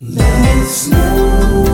Let it snow.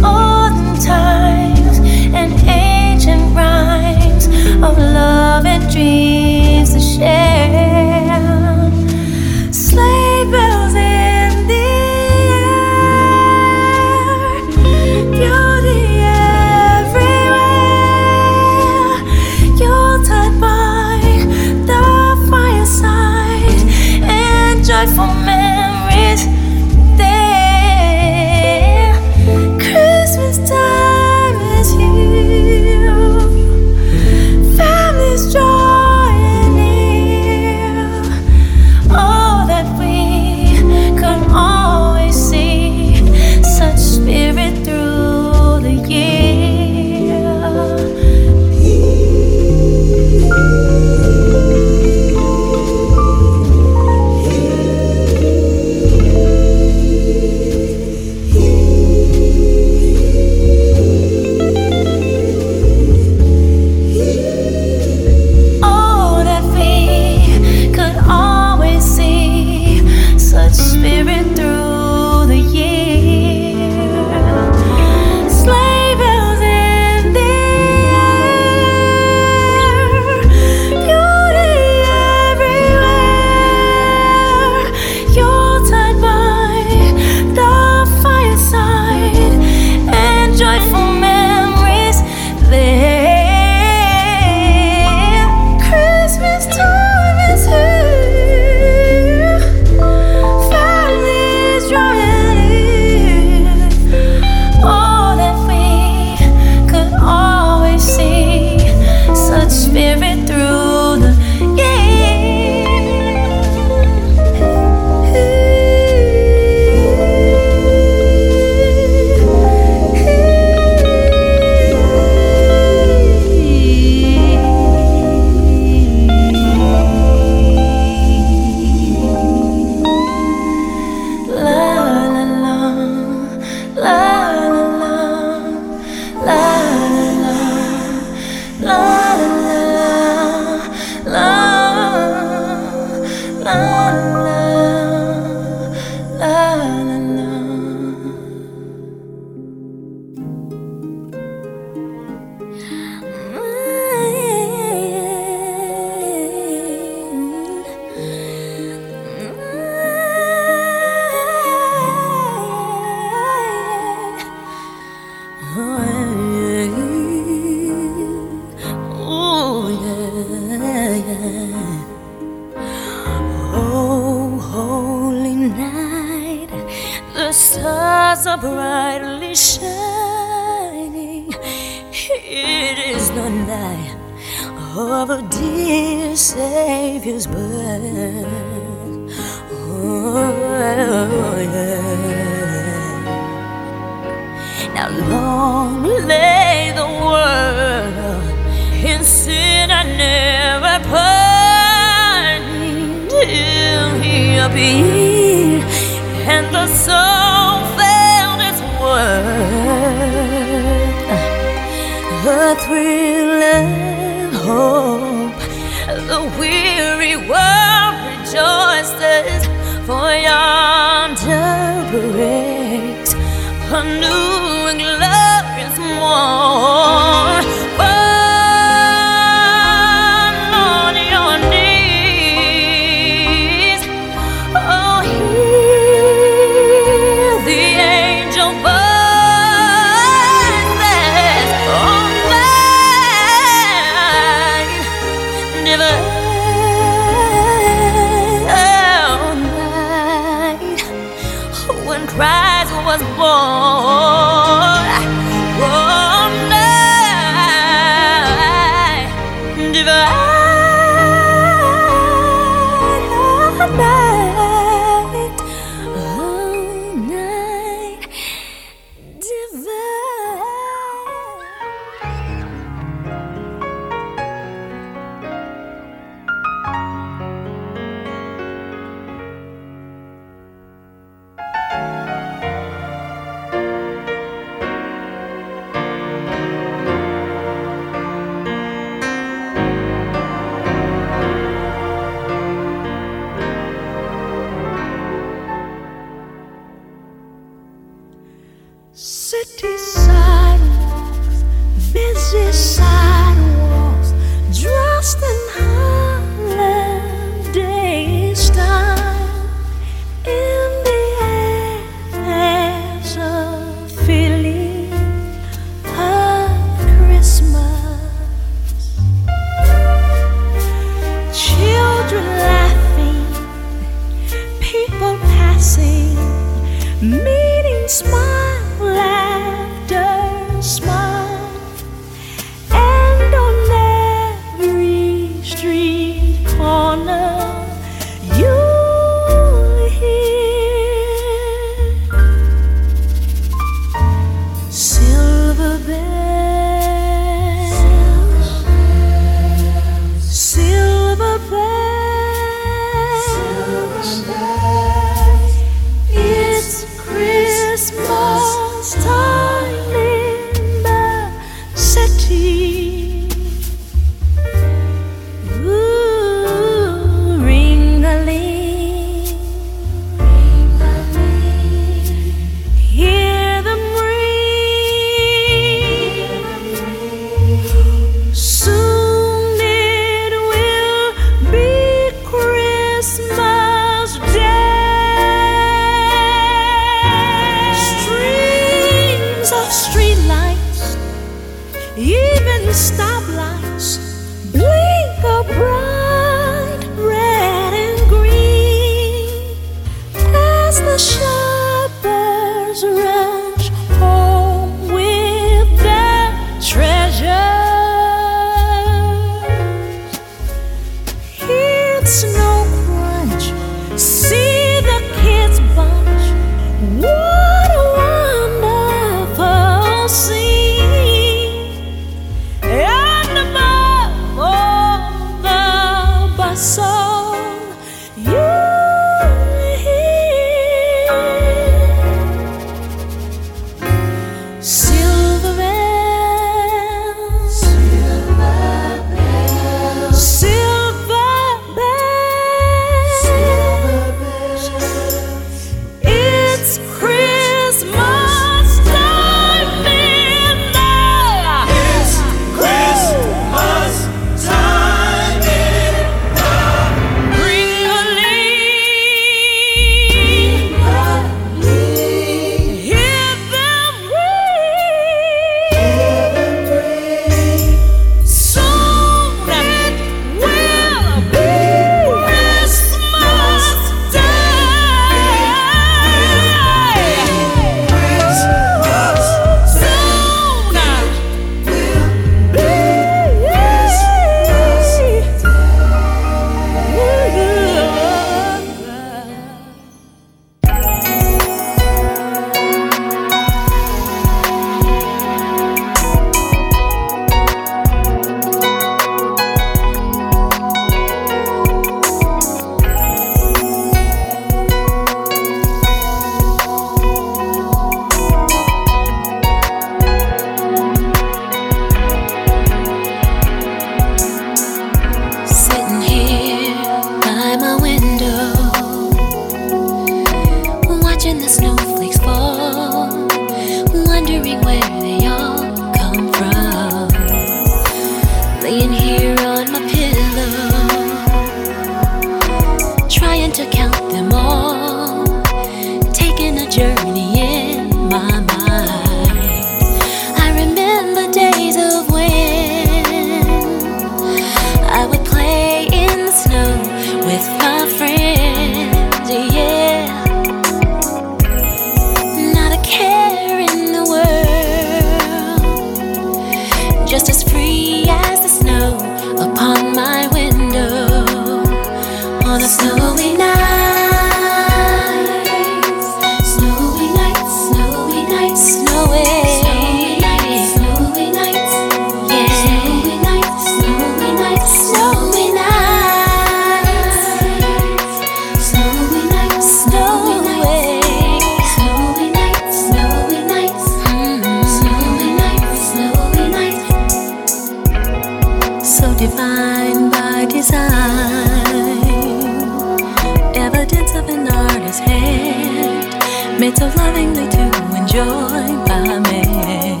plainly to enjoy my man,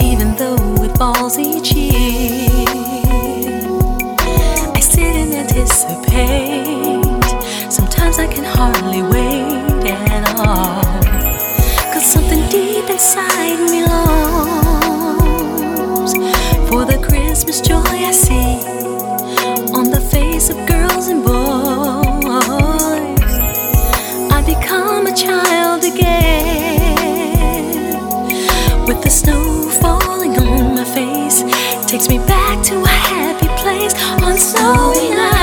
even though it falls each year. I sit and anticipate. Sometimes I can hardly wait at all, cause something deep inside me longs for the Christmas joy I see. takes me back to a happy place on snowy night.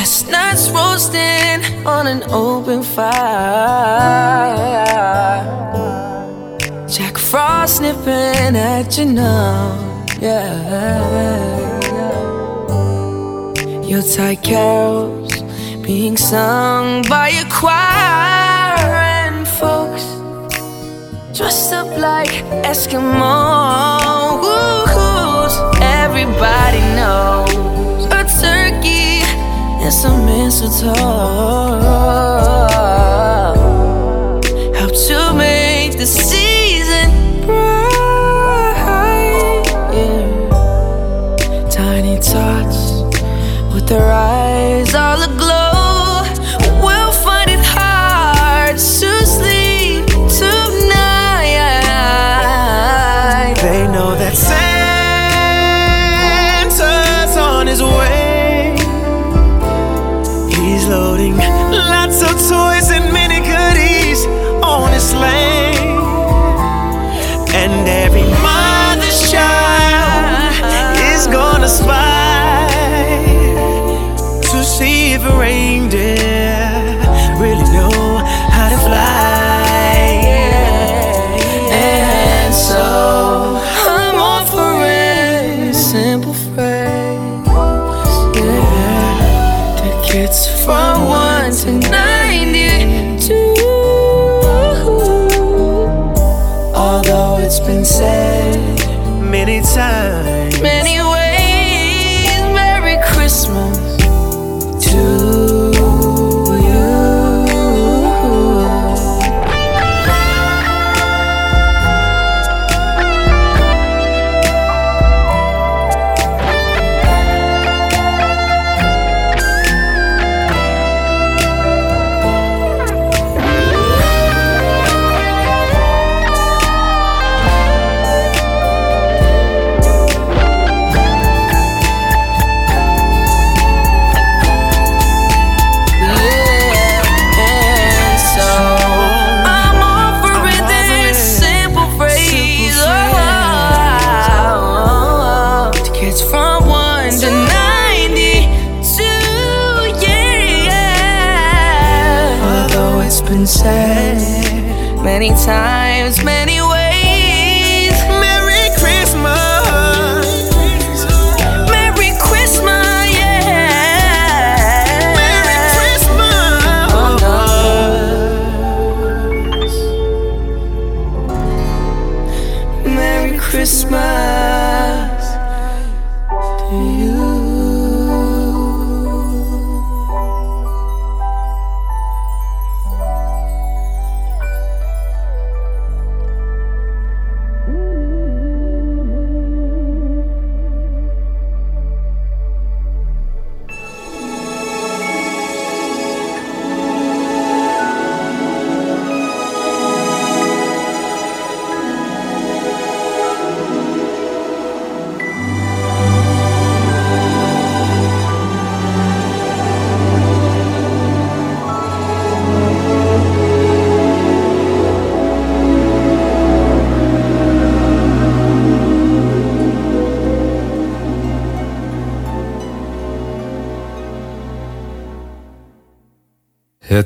Chestnuts roasting on an open fire. Jack Frost sniffing at your nose. Yeah, yeah. tight carols being sung by a choir and folks dressed up like Eskimos. Everybody knows and some mistletoe. How to make the season bright? Yeah. Tiny tots with their eyes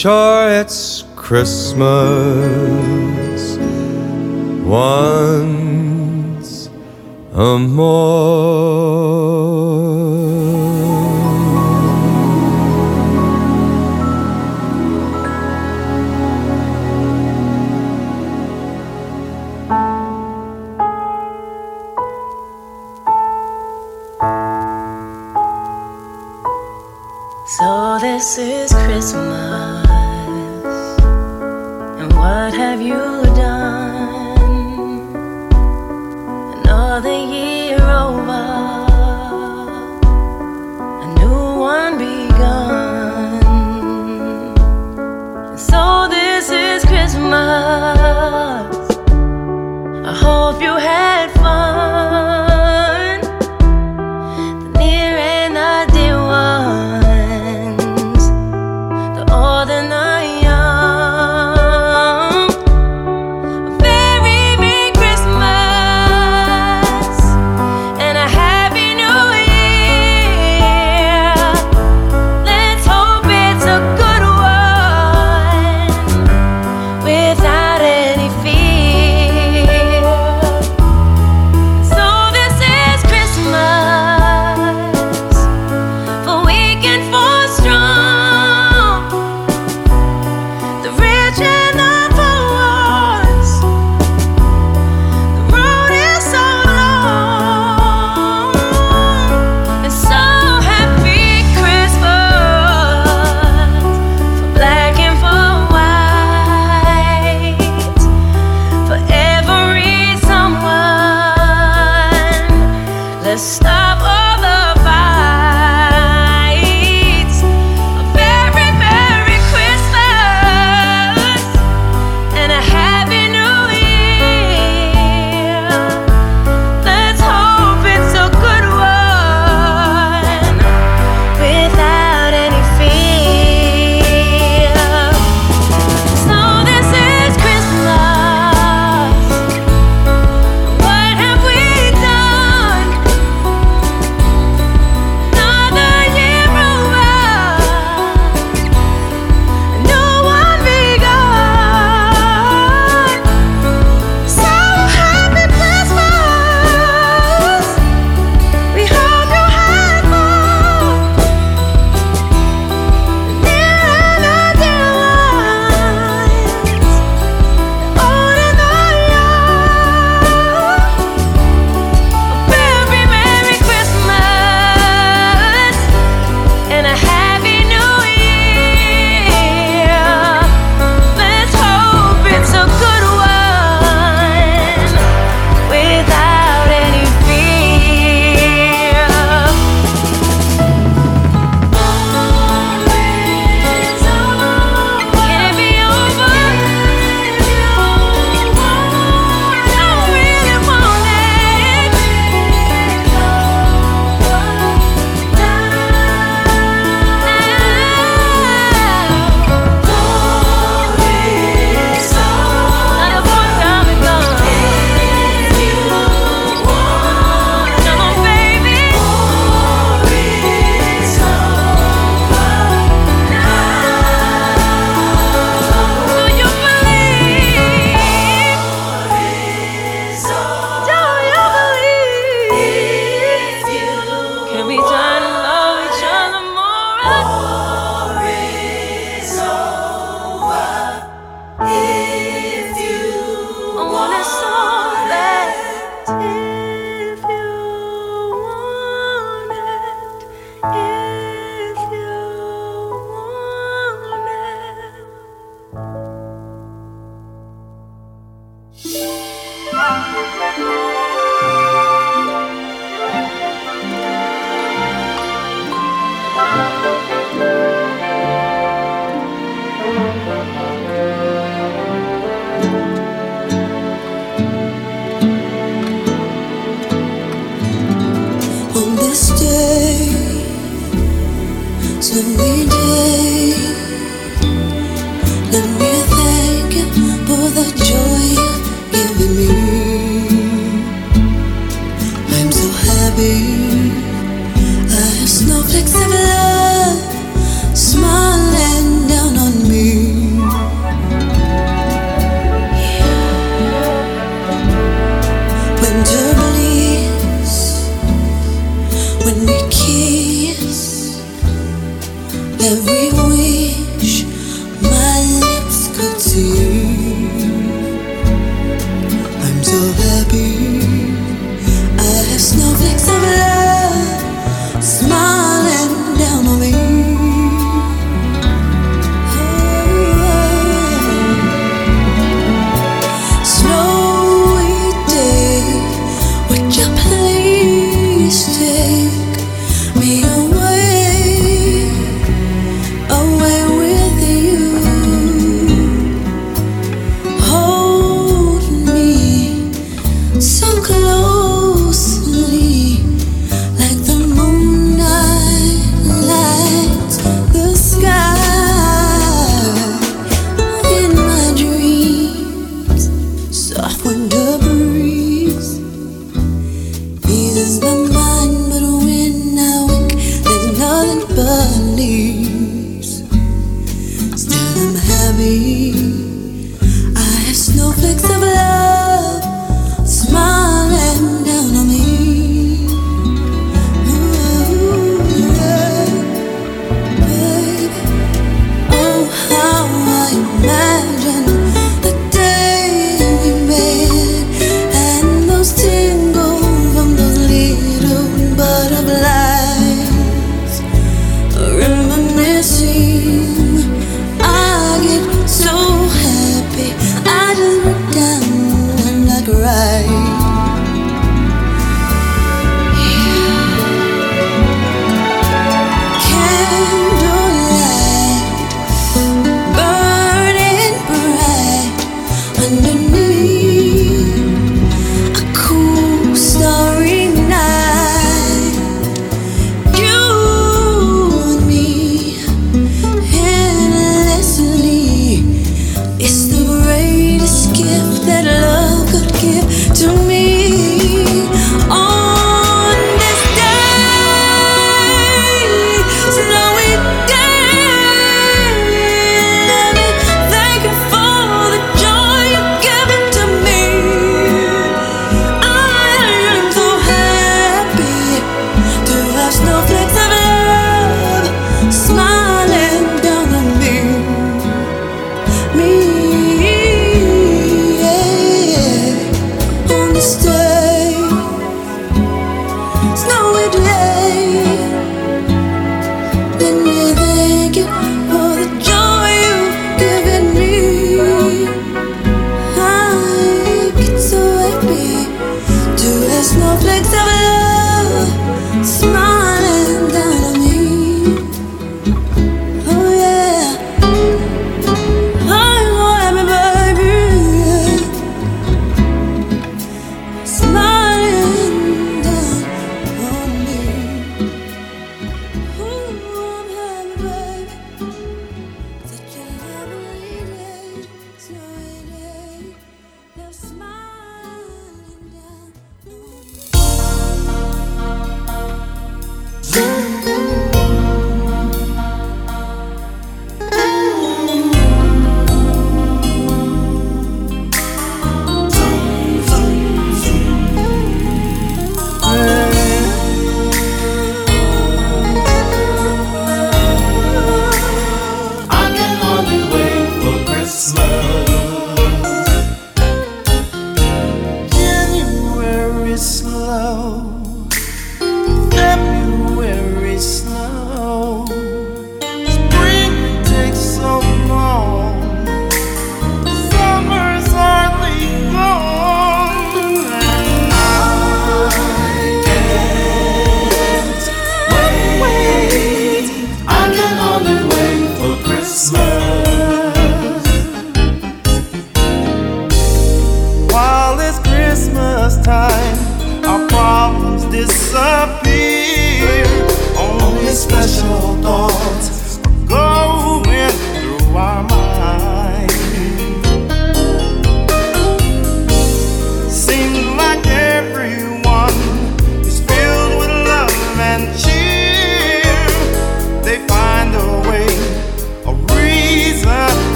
Sure, it's Christmas once a more. Hope you had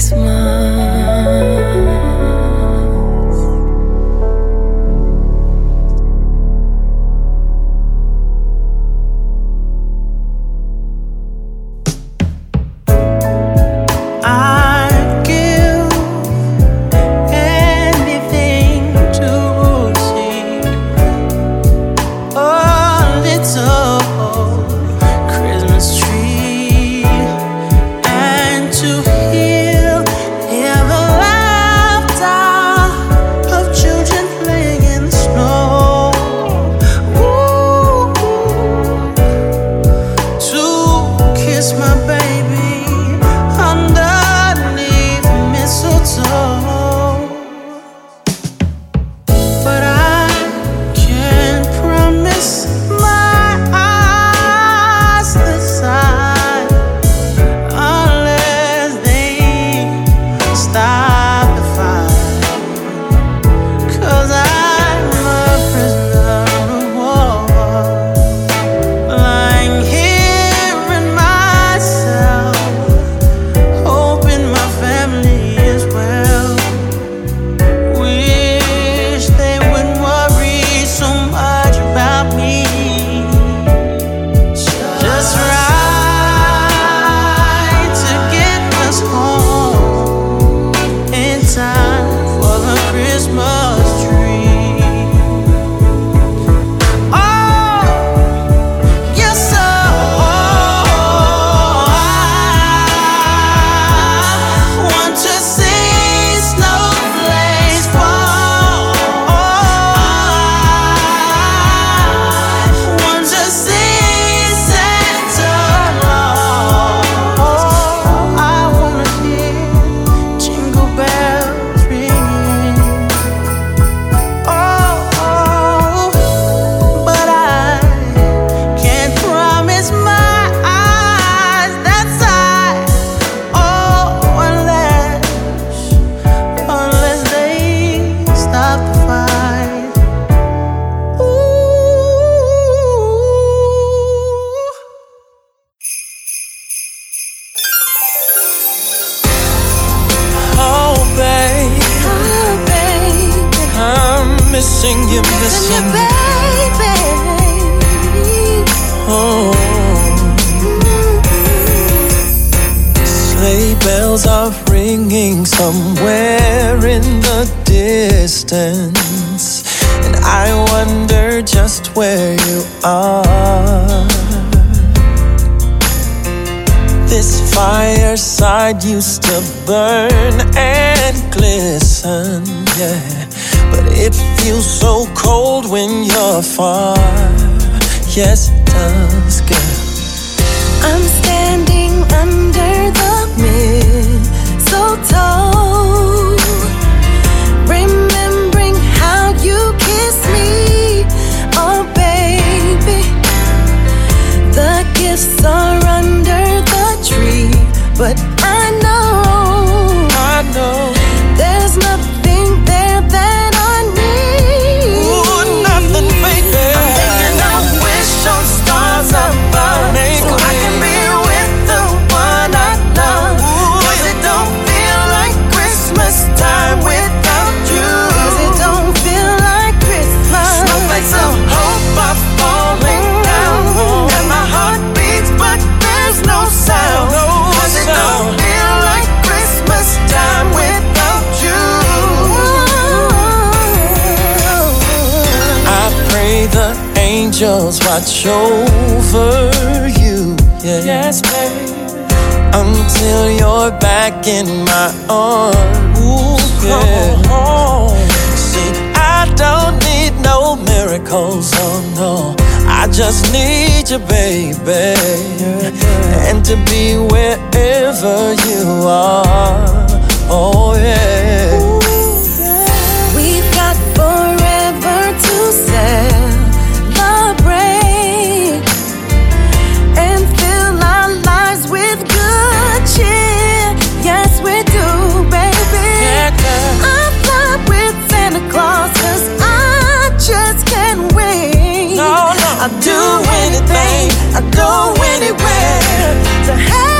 Christmas. ringing somewhere in the distance. And I wonder just where you are. This fireside used to burn and glisten, yeah. But it feels so cold when you're far. Yes, it does, girl. I'm standing under the mist. Remembering how you kissed me, oh baby. The gifts are under the tree, but I know, I know angels watch over you. Yeah. Yes, baby. Until you're back in my arms. Ooh, yeah. See, I don't need no miracles, oh no. I just need you, baby. Yeah, yeah. And to be wherever you are. Oh, yeah. Do anything, I go anywhere to have.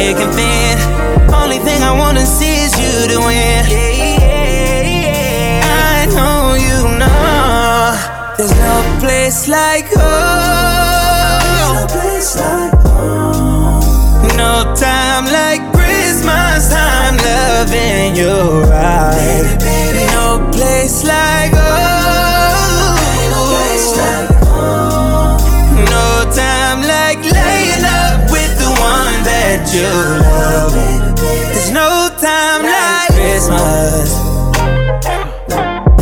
Thick and thin. Only thing I wanna see is you to win. I know you know there's no place like home. No time like Christmas time, loving you right. No place like home. You love. There's no time like Christmas.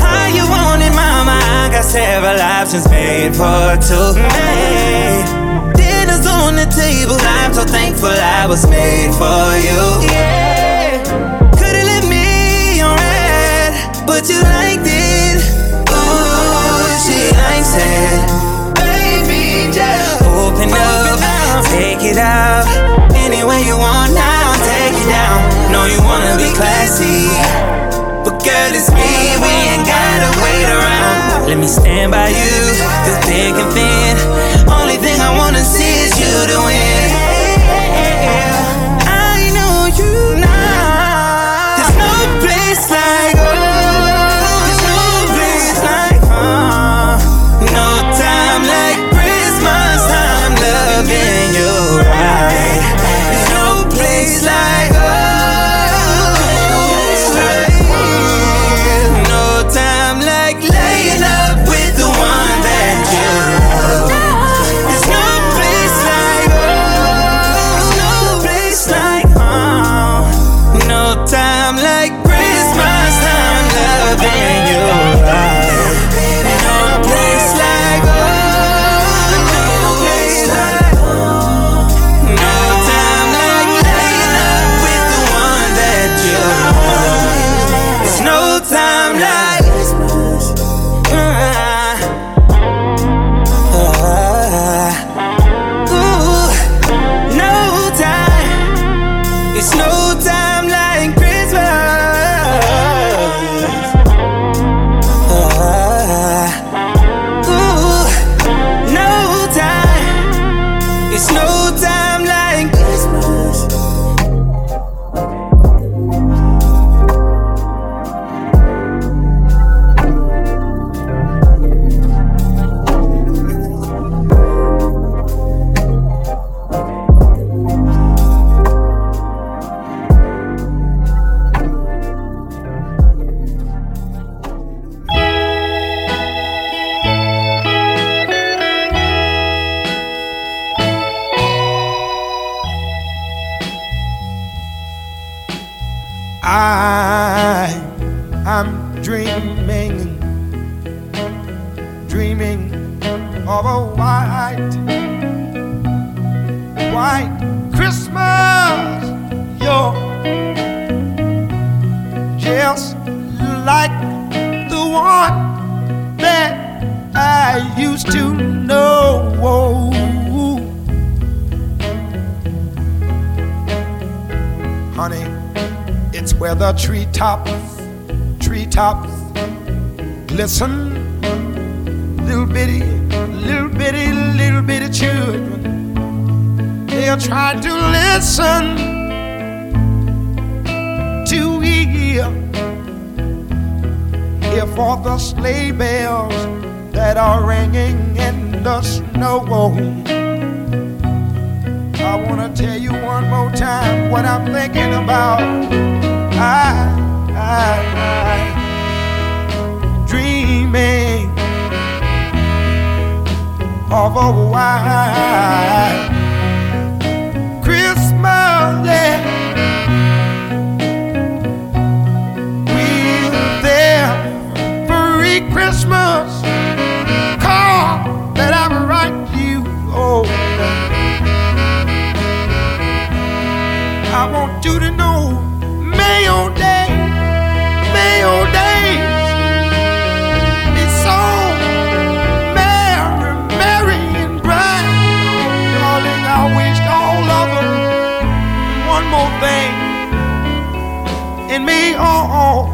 How you want it, mama? I got several options made for two. Dinner's on the table. I'm so thankful I was made for you. Yeah, could've left me on red, but you liked it. Ooh, she likes it. Baby, just open up, take it out. Any way you want now, take it down. Know you wanna be classy. But girl, it's me, we ain't gotta wait around. Let me stand by you, through thick and thin. Only thing I wanna see is you to win. I am dreaming, dreaming of a white, white Christmas. You're just like the one that I used to know. Where the treetops, treetops glisten. Little bitty, little bitty, little bitty children. They are trying to listen to hear, hear for the sleigh bells that are ringing in the snow. I wanna tell you one more time what I'm thinking about. I, I, dreaming of a white Christmas, yeah. Christmas card that I write May mayo day, old days. It's so merry, merry and bright. Darling, I wished all of them one more thing in me. all,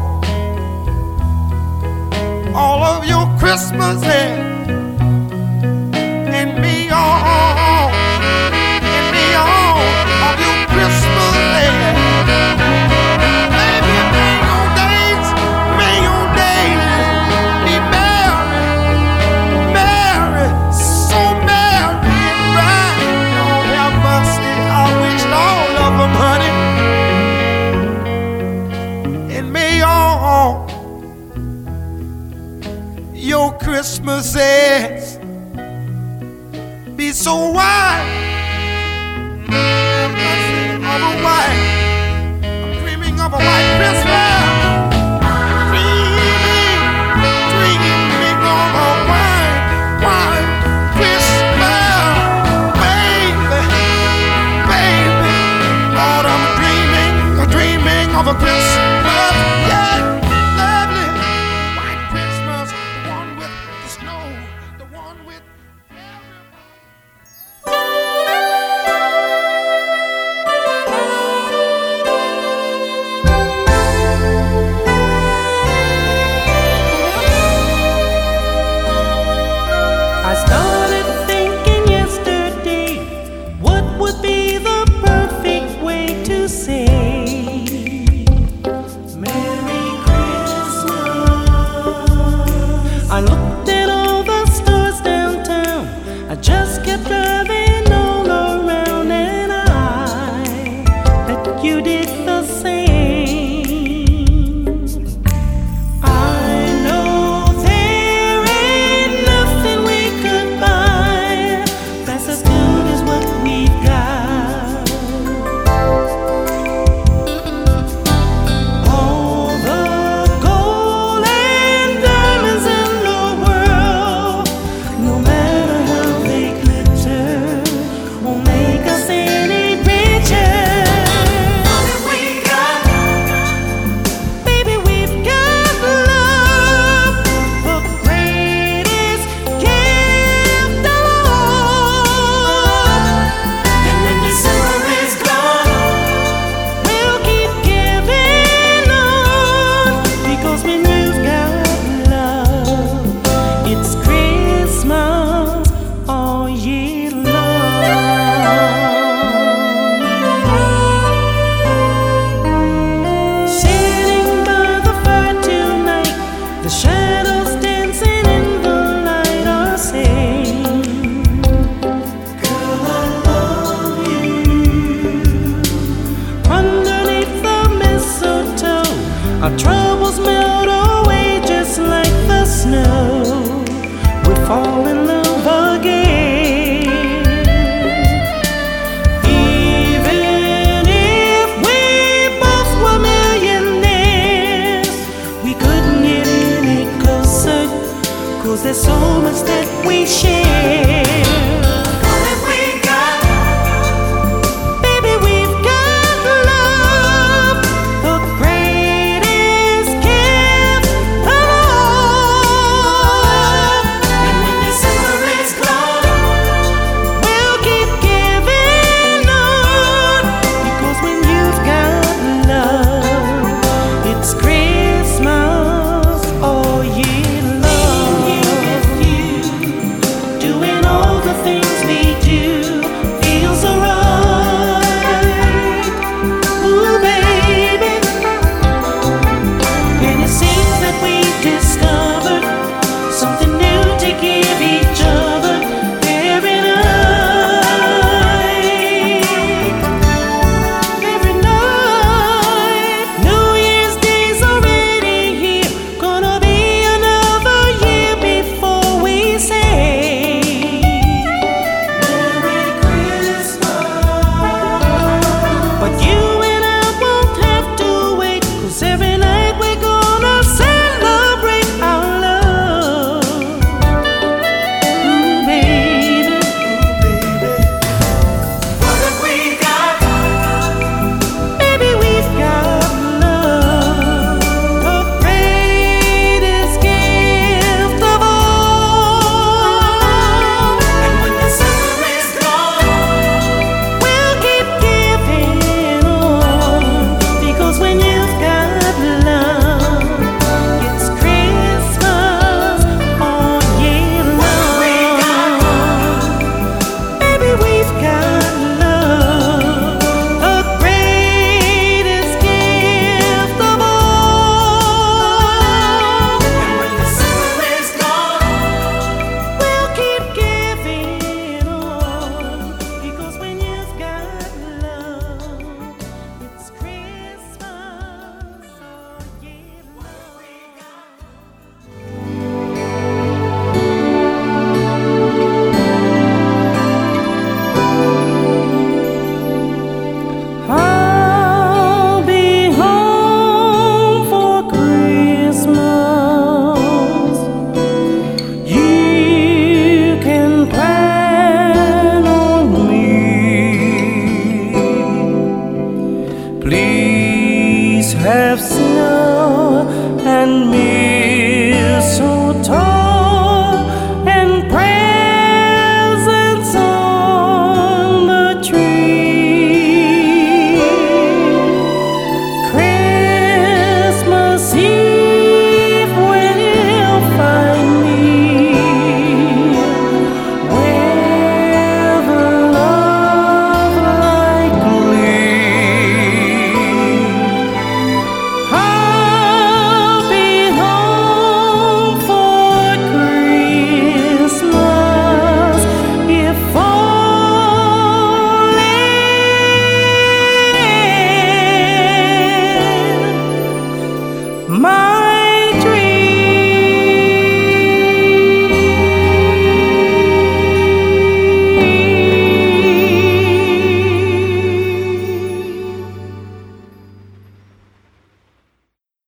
all of your Christmases.